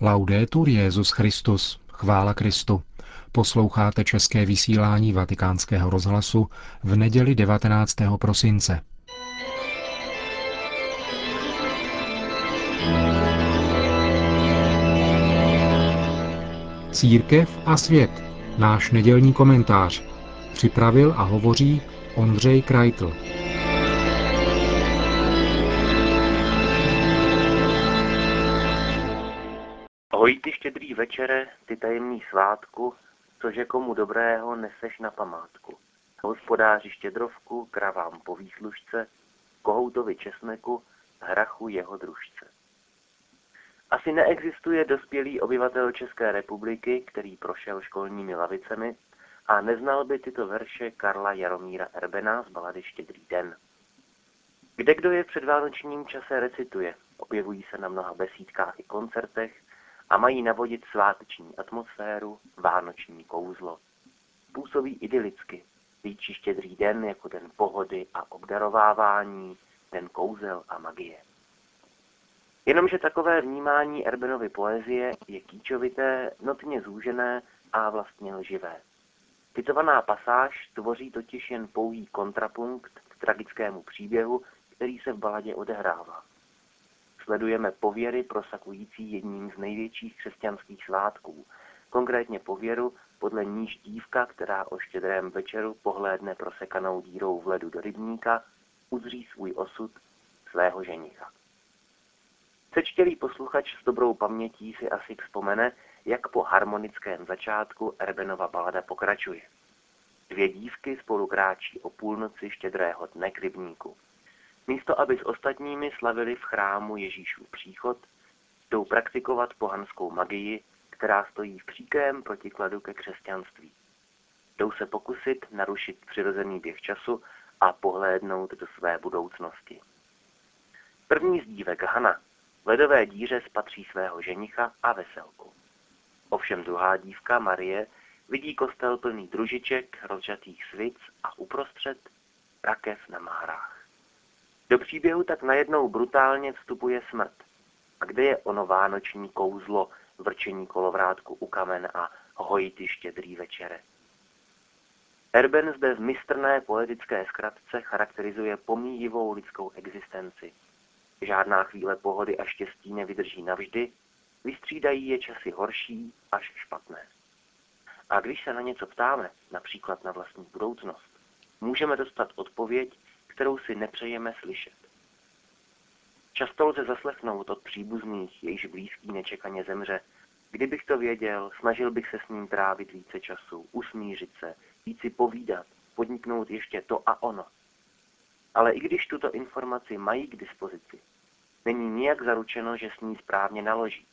Laudetur Jezus Christus, chvála Kristu. Posloucháte české vysílání Vatikánského rozhlasu v neděli 19. prosince. Církev a svět. Náš nedělní komentář. Připravil a hovoří Ondřej Krajtl. Ty štědrý večere, ty tajemný svátku, cože komu dobrého neseš na památku. Hospodáři štědrovku, kravám po výslužce, kohoutovi česneku, hrachu jeho družce. Asi neexistuje dospělý obyvatel České republiky, který prošel školními lavicemi a neznal by tyto verše Karla Jaromíra Erbena z balady Štědrý den. Kde kdo je v předvánočním čase recituje, objevují se na mnoha besídkách i koncertech, a mají navodit sváteční atmosféru, vánoční kouzlo. Působí idylicky, líčí štědrý den jako den pohody a obdarovávání, den kouzel a magie. Jenomže takové vnímání Erbenovy poezie je kýčovité, notně zúžené a vlastně lživé. Citovaná pasáž tvoří totiž jen pouhý kontrapunkt k tragickému příběhu, který se v baladě odehrává sledujeme pověry prosakující jedním z největších křesťanských svátků, konkrétně pověru, podle níž dívka, která o štědrém večeru pohlédne prosekanou dírou v ledu do rybníka, uzří svůj osud svého ženicha. Sečtělý posluchač s dobrou pamětí si asi vzpomene, jak po harmonickém začátku Erbenova balada pokračuje. Dvě dívky spolu kráčí o půlnoci štědrého dne k rybníku. Místo, aby s ostatními slavili v chrámu Ježíšův příchod, jdou praktikovat pohanskou magii, která stojí v příkrém protikladu ke křesťanství. Jdou se pokusit narušit přirozený běh času a pohlédnout do své budoucnosti. První z dívek Hana v ledové díře spatří svého ženicha a veselku. Ovšem druhá dívka Marie vidí kostel plný družiček, rozžatých svic a uprostřed rakev na márách. Do příběhu tak najednou brutálně vstupuje smrt. A kde je ono vánoční kouzlo, vrčení kolovrátku u kamen a hojity štědrý večere? Erben zde v mistrné poetické zkratce charakterizuje pomíjivou lidskou existenci. Žádná chvíle pohody a štěstí nevydrží navždy, vystřídají je časy horší až špatné. A když se na něco ptáme, například na vlastní budoucnost, můžeme dostat odpověď, kterou si nepřejeme slyšet. Často lze zaslechnout od příbuzných, jejíž blízký nečekaně zemře. Kdybych to věděl, snažil bych se s ním trávit více času, usmířit se, víc si povídat, podniknout ještě to a ono. Ale i když tuto informaci mají k dispozici, není nijak zaručeno, že s ní správně naloží.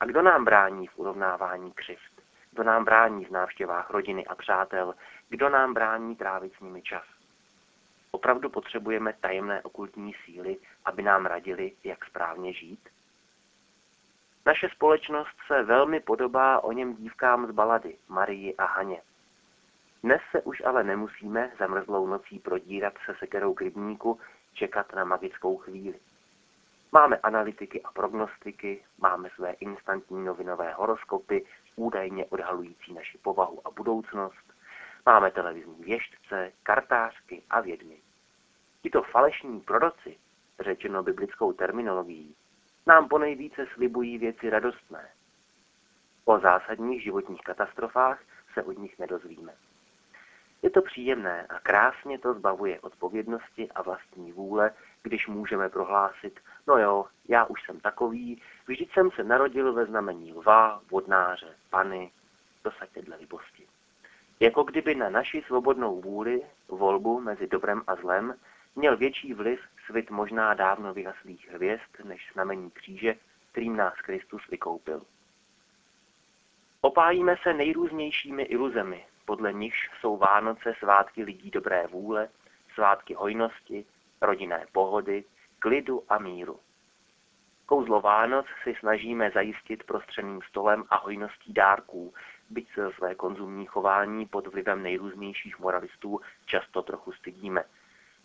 A kdo nám brání v urovnávání křivt? Kdo nám brání v návštěvách rodiny a přátel? Kdo nám brání trávit s nimi čas? Opravdu potřebujeme tajemné okultní síly, aby nám radili, jak správně žít? Naše společnost se velmi podobá o něm dívkám z balady Marii a Haně. Dnes se už ale nemusíme zamrzlou nocí prodírat se sekerou k rybníku, čekat na magickou chvíli. Máme analytiky a prognostiky, máme své instantní novinové horoskopy, údajně odhalující naši povahu a budoucnost, máme televizní věštce, kartářky a vědmy. Tito falešní proroci, řečeno biblickou terminologií, nám ponejvíce slibují věci radostné. O zásadních životních katastrofách se od nich nedozvíme. Je to příjemné a krásně to zbavuje odpovědnosti a vlastní vůle, když můžeme prohlásit, no jo, já už jsem takový, vždyť jsem se narodil ve znamení lva, vodnáře, pany, dosaďte libosti. Jako kdyby na naši svobodnou vůli, volbu mezi dobrem a zlem, měl větší vliv svit možná dávno vyhaslých hvězd než znamení kříže, kterým nás Kristus vykoupil. Opájíme se nejrůznějšími iluzemi, podle nichž jsou Vánoce svátky lidí dobré vůle, svátky hojnosti, rodinné pohody, klidu a míru. Kouzlo Vánoc si snažíme zajistit prostřeným stolem a hojností dárků, byť se své konzumní chování pod vlivem nejrůznějších moralistů často trochu stydíme –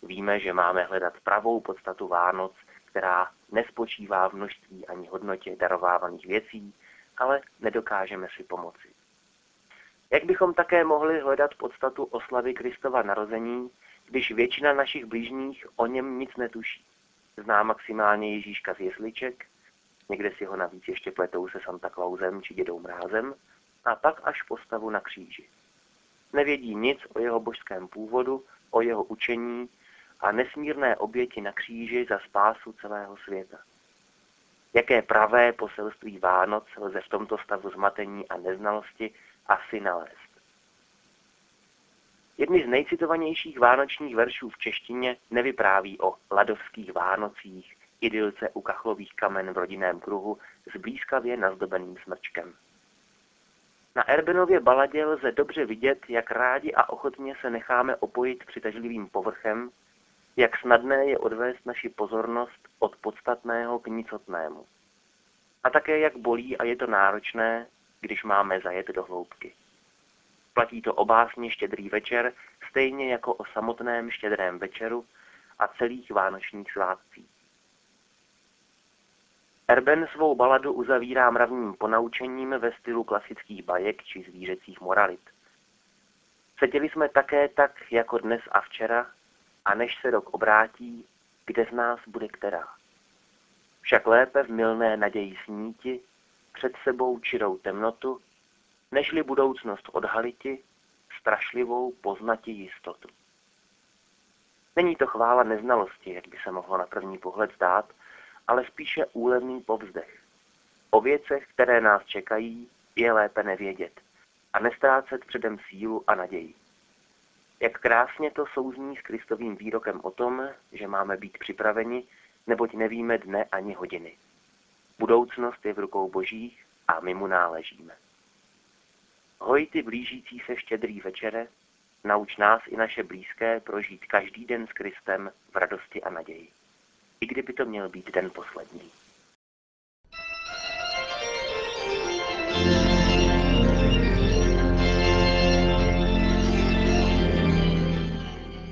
Víme, že máme hledat pravou podstatu Vánoc, která nespočívá v množství ani hodnotě darovávaných věcí, ale nedokážeme si pomoci. Jak bychom také mohli hledat podstatu oslavy Kristova narození, když většina našich blížních o něm nic netuší? Zná maximálně Ježíška z jesliček, někde si ho navíc ještě pletou se Santa Clausem či dědou Mrázem, a pak až postavu na kříži. Nevědí nic o jeho božském původu, o jeho učení a nesmírné oběti na kříži za spásu celého světa. Jaké pravé poselství Vánoc lze v tomto stavu zmatení a neznalosti asi nalézt. Jedny z nejcitovanějších vánočních veršů v češtině nevypráví o ladovských Vánocích, idylce u kachlových kamen v rodinném kruhu s blízkavě nazdobeným smrčkem. Na Erbenově baladě lze dobře vidět, jak rádi a ochotně se necháme opojit přitažlivým povrchem, jak snadné je odvést naši pozornost od podstatného k nicotnému. A také jak bolí a je to náročné, když máme zajet do hloubky. Platí to o básně Štědrý večer, stejně jako o samotném štědrém večeru a celých vánočních svátcích. Erben svou baladu uzavírá mravním ponaučením ve stylu klasických bajek či zvířecích moralit. Seděli jsme také tak, jako dnes a včera, a než se rok obrátí, kde z nás bude která. Však lépe v milné naději sníti, před sebou čirou temnotu, nežli budoucnost odhaliti, strašlivou poznati jistotu. Není to chvála neznalosti, jak by se mohlo na první pohled zdát, ale spíše úlevný povzdech. O věcech, které nás čekají, je lépe nevědět a nestrácet předem sílu a naději. Jak krásně to souzní s Kristovým výrokem o tom, že máme být připraveni, neboť nevíme dne ani hodiny. Budoucnost je v rukou božích a my mu náležíme. Hoj ty blížící se štědrý večere, nauč nás i naše blízké prožít každý den s Kristem v radosti a naději i kdyby to měl být den poslední.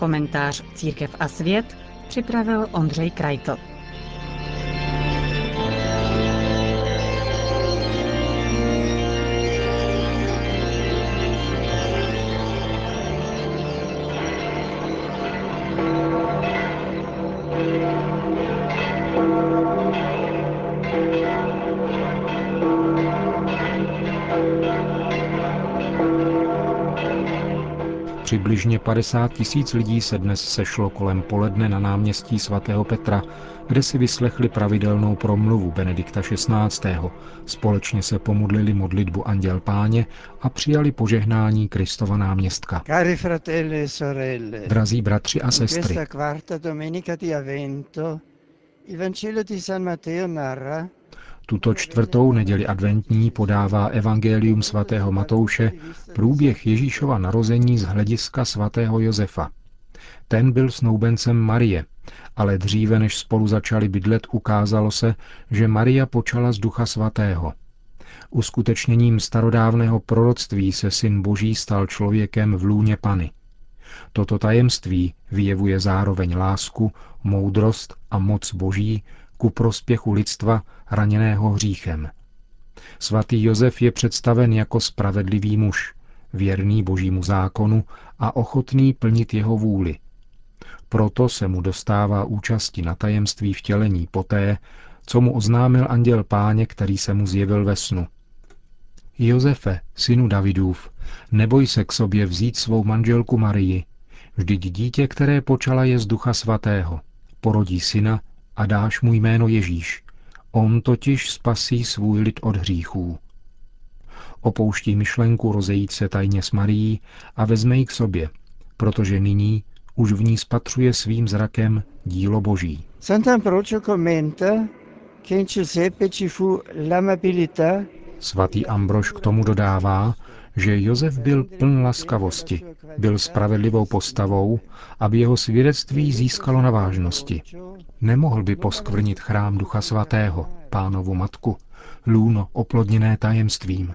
Komentář Církev a svět připravil Ondřej Krajtl. Přibližně 50 tisíc lidí se dnes sešlo kolem poledne na náměstí svatého Petra, kde si vyslechli pravidelnou promluvu Benedikta XVI. Společně se pomodlili modlitbu Anděl Páně a přijali požehnání Kristova náměstka. Cari fratelli e sorelle, Drazí bratři a sestry, quarta domenica di Avvento, il Vangelo di San Matteo narra tuto čtvrtou neděli adventní podává Evangelium svatého Matouše průběh Ježíšova narození z hlediska svatého Josefa. Ten byl snoubencem Marie, ale dříve než spolu začali bydlet, ukázalo se, že Maria počala z ducha svatého. Uskutečněním starodávného proroctví se syn Boží stal člověkem v lůně Pany. Toto tajemství vyjevuje zároveň lásku, moudrost a moc Boží ku prospěchu lidstva raněného hříchem. Svatý Josef je představen jako spravedlivý muž, věrný božímu zákonu a ochotný plnit jeho vůli. Proto se mu dostává účasti na tajemství vtělení poté, co mu oznámil anděl páně, který se mu zjevil ve snu. Josefe, synu Davidův, neboj se k sobě vzít svou manželku Marii, vždyť dítě, které počala je z ducha svatého. Porodí syna a dáš mu jméno Ježíš. On totiž spasí svůj lid od hříchů. Opouští myšlenku rozejít se tajně s Marií a vezme ji k sobě, protože nyní už v ní spatřuje svým zrakem dílo Boží. Sant'Ambrogio commenta che in Giuseppe ci fu l'amabilità Svatý Ambrož k tomu dodává, že Josef byl pln laskavosti, byl spravedlivou postavou, aby jeho svědectví získalo na vážnosti. Nemohl by poskvrnit chrám Ducha Svatého, pánovu matku, lůno oplodněné tajemstvím.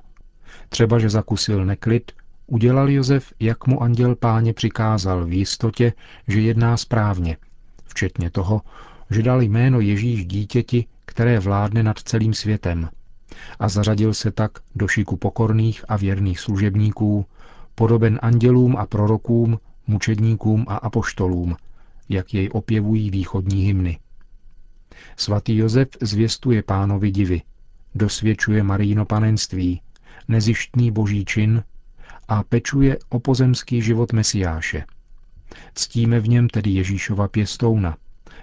Třeba, že zakusil neklid, udělal Josef, jak mu anděl páně přikázal v jistotě, že jedná správně, včetně toho, že dal jméno Ježíš dítěti, které vládne nad celým světem a zařadil se tak do šiku pokorných a věrných služebníků, podoben andělům a prorokům, mučedníkům a apoštolům, jak jej opěvují východní hymny. Svatý Josef zvěstuje pánovi divy, dosvědčuje Maríno panenství, nezištný boží čin a pečuje o pozemský život Mesiáše. Ctíme v něm tedy Ježíšova pěstouna,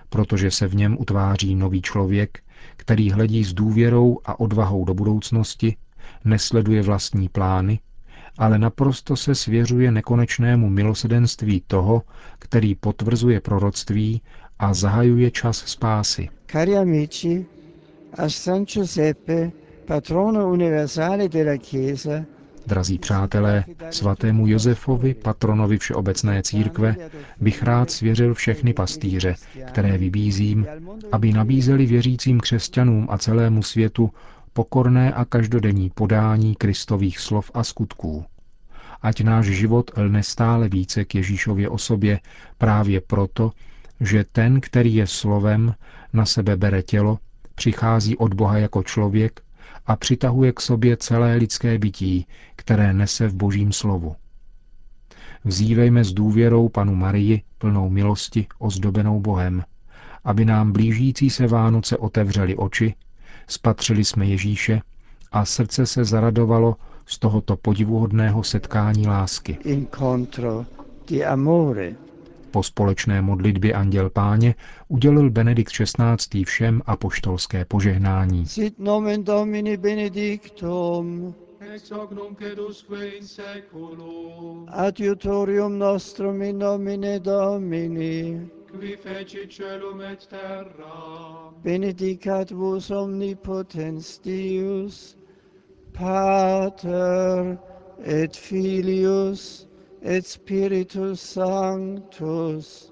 protože se v něm utváří nový člověk, který hledí s důvěrou a odvahou do budoucnosti, nesleduje vlastní plány, ale naprosto se svěřuje nekonečnému milosedenství toho, který potvrzuje proroctví a zahajuje čas spásy. Cari amici, a San Giuseppe, patrono universale della Chiesa, Drazí přátelé, svatému Josefovi, patronovi Všeobecné církve, bych rád svěřil všechny pastýře, které vybízím, aby nabízeli věřícím křesťanům a celému světu pokorné a každodenní podání Kristových slov a skutků. Ať náš život lne stále více k Ježíšově osobě právě proto, že ten, který je slovem, na sebe bere tělo, přichází od Boha jako člověk a přitahuje k sobě celé lidské bytí, které nese v božím slovu. Vzívejme s důvěrou panu Marii, plnou milosti, ozdobenou Bohem, aby nám blížící se Vánoce otevřeli oči, spatřili jsme Ježíše a srdce se zaradovalo z tohoto podivuhodného setkání lásky. Po společné modlitbě Anděl Páně udělil Benedikt XVI. všem apoštolské požehnání. Sit nomen Domini benedictum, ex hoc nunc in seculum, adiutorium nostrum in nomine Domini, qui feci celum et terra, benedicat vos omnipotens Deus, Pater et Filius et Spiritus Sanctus.